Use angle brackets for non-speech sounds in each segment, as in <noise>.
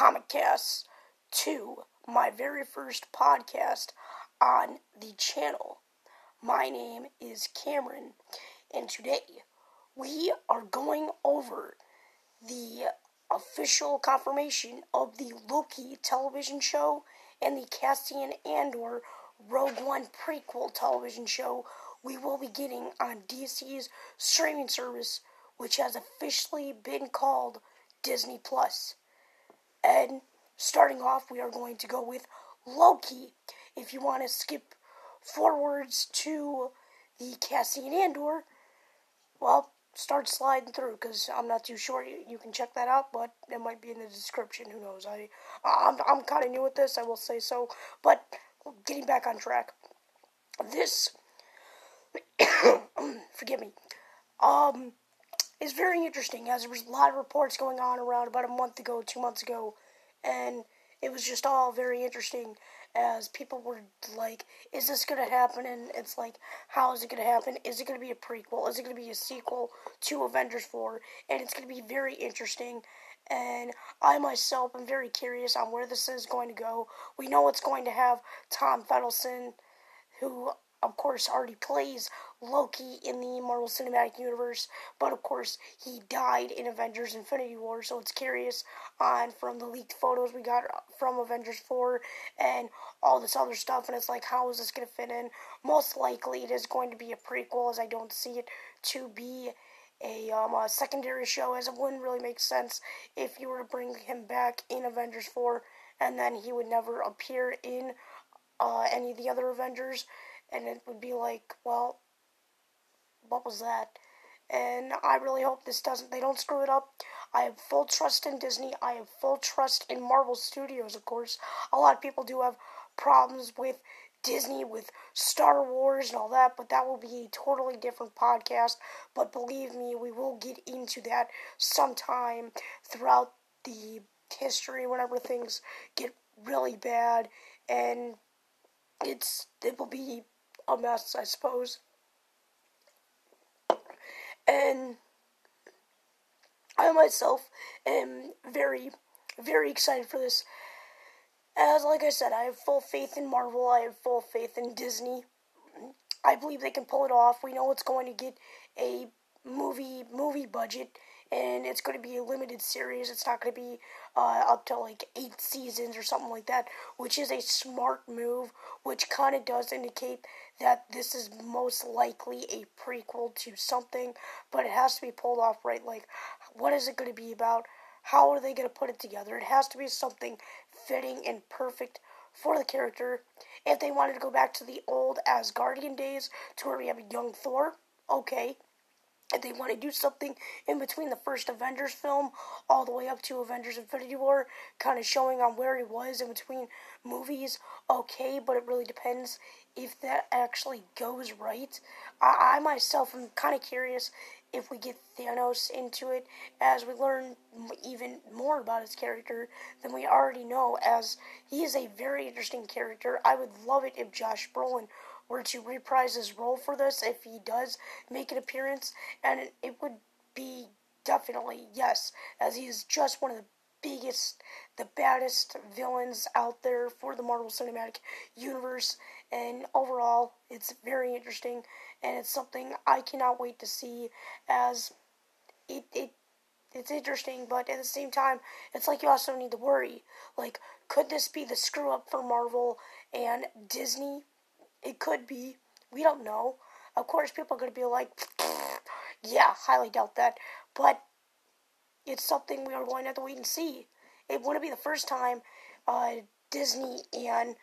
Comic Casts to my very first podcast on the channel. My name is Cameron, and today we are going over the official confirmation of the Loki television show and the Cassian Andor Rogue One prequel television show we will be getting on DC's streaming service, which has officially been called Disney Plus. And starting off, we are going to go with Loki. If you want to skip forwards to the Cassian Andor, well, start sliding through because I'm not too sure. You, can check that out, but it might be in the description. Who knows? I I'm I'm kind of new at this. I will say so. But getting back on track, this <coughs> forgive me, um, is very interesting as there was a lot of reports going on around about a month ago, two months ago, and it was just all very interesting as people were like, is this going to happen? And it's like, how is it going to happen? Is it going to be a prequel? Is it going to be a sequel to Avengers 4? And it's going to be very interesting. And I myself am very curious on where this is going to go. We know it's going to have Tom Felton, who of course, already plays Loki in the Marvel Cinematic Universe, but of course, he died in Avengers Infinity War, so it's curious on from the leaked photos we got from Avengers 4 and all this other stuff, and it's like, how is this going to fit in? Most likely, it is going to be a prequel, as I don't see it to be a, um, a secondary show, as it wouldn't really make sense if you were to bring him back in Avengers 4, and then he would never appear in uh, any of the other Avengers and it would be like, well, what was that? And I really hope this doesn't, they don't screw it up. I have full trust in Disney. I have full trust in Marvel Studios, of course. A lot of people do have problems with Disney, with Star Wars and all that, but that will be a totally different podcast. But believe me, we will get into that sometime throughout the history whenever things get really bad and it's it will be a mess, I suppose. And I myself am very, very excited for this. As, like I said, I have full faith in Marvel, I have full faith in Disney. I believe they can pull it off. We know it's going to get a movie movie budget and it's going to be a limited series. It's not going to be uh, up to like eight seasons or something like that, which is a smart move, which kind of does indicate that this is most likely a prequel to something, but it has to be pulled off right. Like, what is it going to be about? How are they going to put it together? It has to be something fitting and perfect for the character. If they wanted to go back to the old Asgardian days to where we have a young Thor, okay if they want to do something in between the first Avengers film all the way up to Avengers Infinity War, kind of showing on where he was in between movies, okay, but it really depends if that actually goes right. I, I myself am kind of curious if we get Thanos into it as we learn even more about his character than we already know, as he is a very interesting character. I would love it if Josh Brolin were to reprise his role for this if he does make an appearance, and it, would be definitely yes, as he is just one of the biggest, the baddest villains out there for the Marvel Cinematic Universe, and overall, it's very interesting, and it's something I cannot wait to see as it, it it's interesting, but at the same time, it's like you also need to worry. Like, could this be the screw up for Marvel and Disney? It could be. We don't know. Of course, people are going to be like, <sniffs> yeah, highly doubt that. But it's something we are going to have to wait and see. It wouldn't be the first time uh, Disney and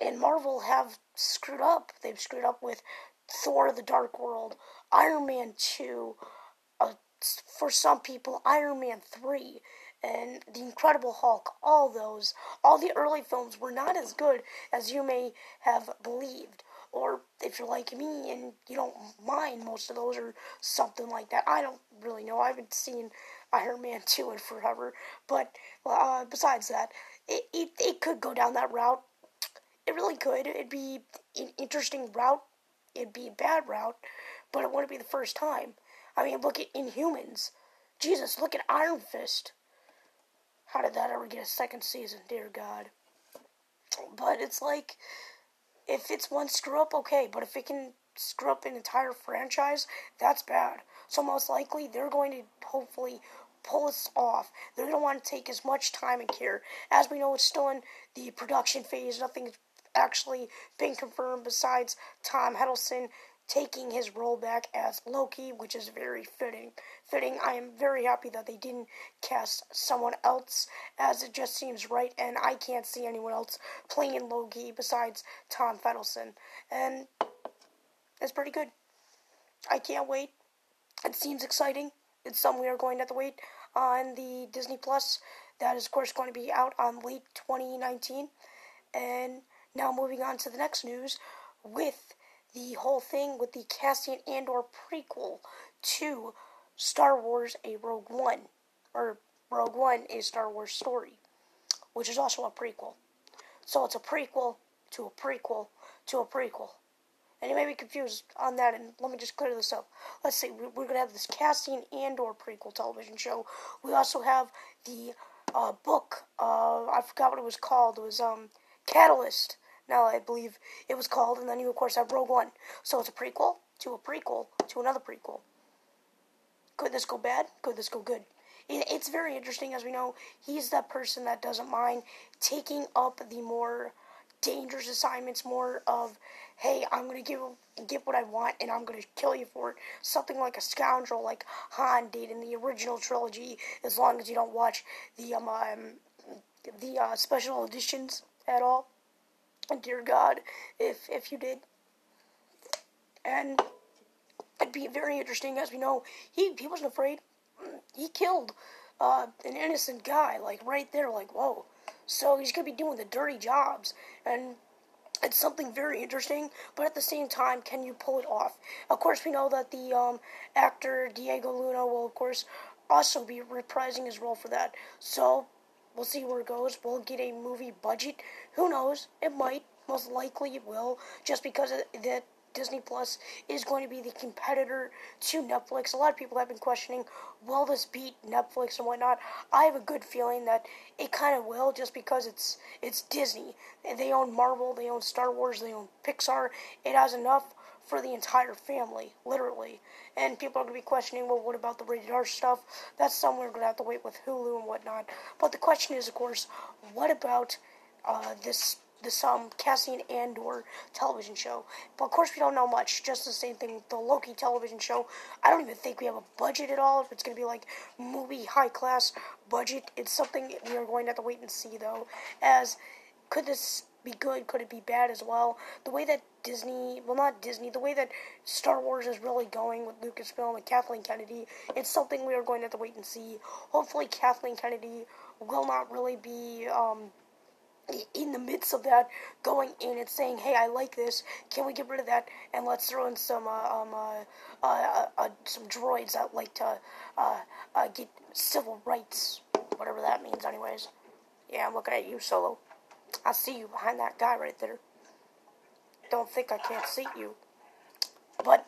and Marvel have screwed up. They've screwed up with Thor: The Dark World, Iron Man Two, uh, for some people, Iron Man Three and The Incredible Hulk, all those, all the early films were not as good as you may have believed. Or if you're like me and you don't mind most of those or something like that, I don't really know. I haven't seen Iron Man 2 in forever. But uh, besides that, it, it, it could go down that route. It really could. It'd be an interesting route. It'd be a bad route, but it wouldn't be the first time. I mean, look at Inhumans. Jesus, look at Iron Fist. How did that ever get a second season, dear God? But it's like, if it's one screw up, okay, but if it can screw up an entire franchise, that's bad. So most likely, they're going to hopefully pull this off. They're going to want to take as much time and care. As we know, it's still in the production phase. Nothing's actually been confirmed besides Tom Hiddleston taking his role back as Loki, which is very fitting. Fitting. I am very happy that they didn't cast someone else, as it just seems right, and I can't see anyone else playing Loki besides Tom Hiddleston, and it's pretty good. I can't wait. It seems exciting. It's something we are going to have to wait on the Disney Plus. That is, of course, going to be out on late 2019. And now moving on to the next news with the whole thing with the Cassian Andor prequel to Star Wars A Rogue One, or Rogue One, a Star Wars story, which is also a prequel. So it's a prequel to a prequel to a prequel. And you may be confused on that, and let me just clear this up. Let's see, we're going to have this Cassian Andor prequel television show. We also have the uh, book, uh, I forgot what it was called. It was um, Catalyst, now I believe it was called, and then you, of course, have Rogue One. So it's a prequel to a prequel to another prequel. Could this go bad? Could this go good? It's very interesting, as we know, he's that person that doesn't mind taking up the more dangerous assignments, more of, hey, I'm gonna give get what I want and I'm gonna kill you for it. Something like a scoundrel, like Han did in the original trilogy. As long as you don't watch the um, um the uh, special editions at all, dear God, if if you did, and it'd be very interesting, as we know, he he wasn't afraid. He killed uh, an innocent guy, like right there, like whoa. So he's gonna be doing the dirty jobs, and it's something very interesting. But at the same time, can you pull it off? Of course, we know that the um, actor Diego Luna will, of course, also be reprising his role for that. So we'll see where it goes. We'll get a movie budget. Who knows? It might. Most likely, it will, just because that Disney Plus is going to be the competitor to Netflix. A lot of people have been questioning, will this beat Netflix and whatnot? I have a good feeling that it kind of will, just because it's it's Disney. They own Marvel, they own Star Wars, they own Pixar. It has enough for the entire family, literally. And people are going to be questioning, well, what about the rated R stuff? That's something we're going to have to wait with Hulu and whatnot. But the question is, of course, what about uh, this this um Cassian Andor television show. But of course we don't know much. Just the same thing with the Loki television show. I don't even think we have a budget at all. If it's gonna be like movie high class budget, it's something we are going to have to wait and see though. As could this be good? Could it be bad as well? The way that Disney, well, not Disney, the way that Star Wars is really going with Lucasfilm and Kathleen Kennedy, it's something we are going to have to wait and see. Hopefully, Kathleen Kennedy will not really be um, in the midst of that, going in and saying, "Hey, I like this. Can we get rid of that and let's throw in some uh, um, uh, uh, uh some droids that like to uh, uh, get civil rights, whatever that means, anyways." Yeah, I'm looking at you, Solo. I see you behind that guy right there. Don't think I can't see you, but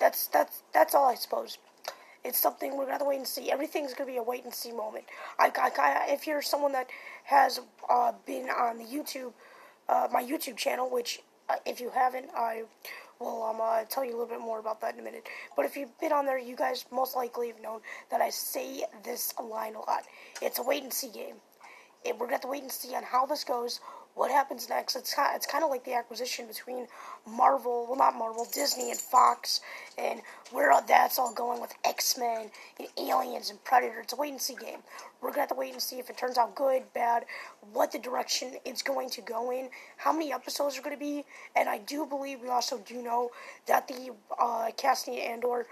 that's that's that's all I suppose. It's something we're gonna have to wait and see. Everything's gonna be a wait and see moment. I, I, I if you're someone that has uh, been on the YouTube, uh, my YouTube channel, which uh, if you haven't, I will um, uh, tell you a little bit more about that in a minute. But if you've been on there, you guys most likely have known that I say this line a lot. It's a wait and see game. We're gonna have to wait and see on how this goes, what happens next. It's kind, it's kind of like the acquisition between Marvel, well not Marvel, Disney and Fox, and where that's all going with X Men and Aliens and Predator. It's a wait and see game. We're gonna have to wait and see if it turns out good, bad, what the direction it's going to go in, how many episodes are going to be, and I do believe we also do know that the uh, Cassian Andor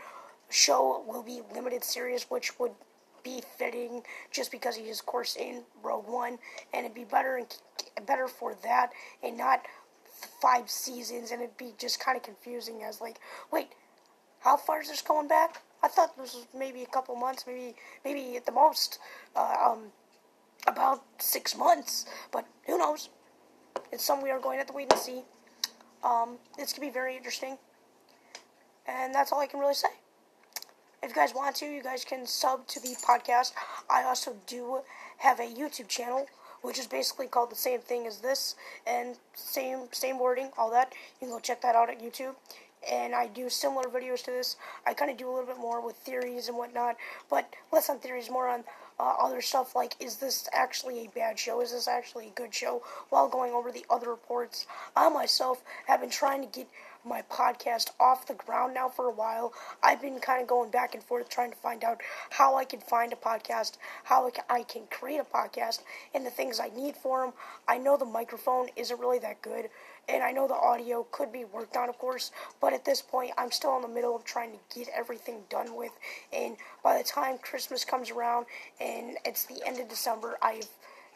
show will be limited series, which would be fitting just because he is, of course, in Rogue One, and it'd be better and better for that and not five seasons, and it'd be just kind of confusing as like, wait, how far is this going back? I thought this was maybe a couple months, maybe maybe at the most, uh, um, about six months, but who knows? It's something we are going to have to wait and see. Um, it's gonna be very interesting, and that's all I can really say. If you guys want to, you guys can sub to the podcast. I also do have a YouTube channel, which is basically called the same thing as this, and same same wording, all that. You can go check that out at YouTube. And I do similar videos to this. I kind of do a little bit more with theories and whatnot, but less on theories, more on uh, other stuff like is this actually a bad show? Is this actually a good show? While going over the other reports, I myself have been trying to get my podcast off the ground now for a while. I've been kind of going back and forth trying to find out how I can find a podcast, how I can, create a podcast, and the things I need for them. I know the microphone isn't really that good, and I know the audio could be worked on, of course, but at this point, I'm still in the middle of trying to get everything done with, and by the time Christmas comes around and it's the end of December, I've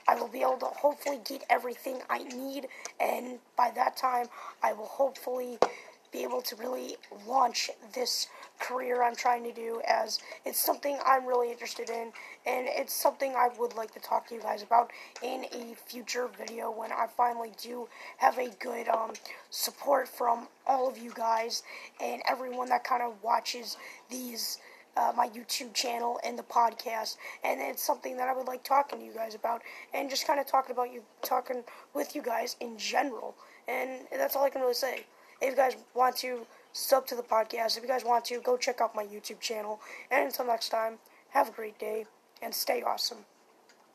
I will be able to hopefully get everything I need, and by that time, I will hopefully be able to really launch this career I'm trying to do as it's something I'm really interested in and it's something I would like to talk to you guys about in a future video when I finally do have a good um, support from all of you guys and everyone that kind of watches these uh, my YouTube channel and the podcast, and it's something that I would like talking to you guys about, and just kind of talking about you, talking with you guys in general, and that's all I can really say. If you guys want to sub to the podcast, if you guys want to, go check out my YouTube channel, and until next time, have a great day and stay awesome.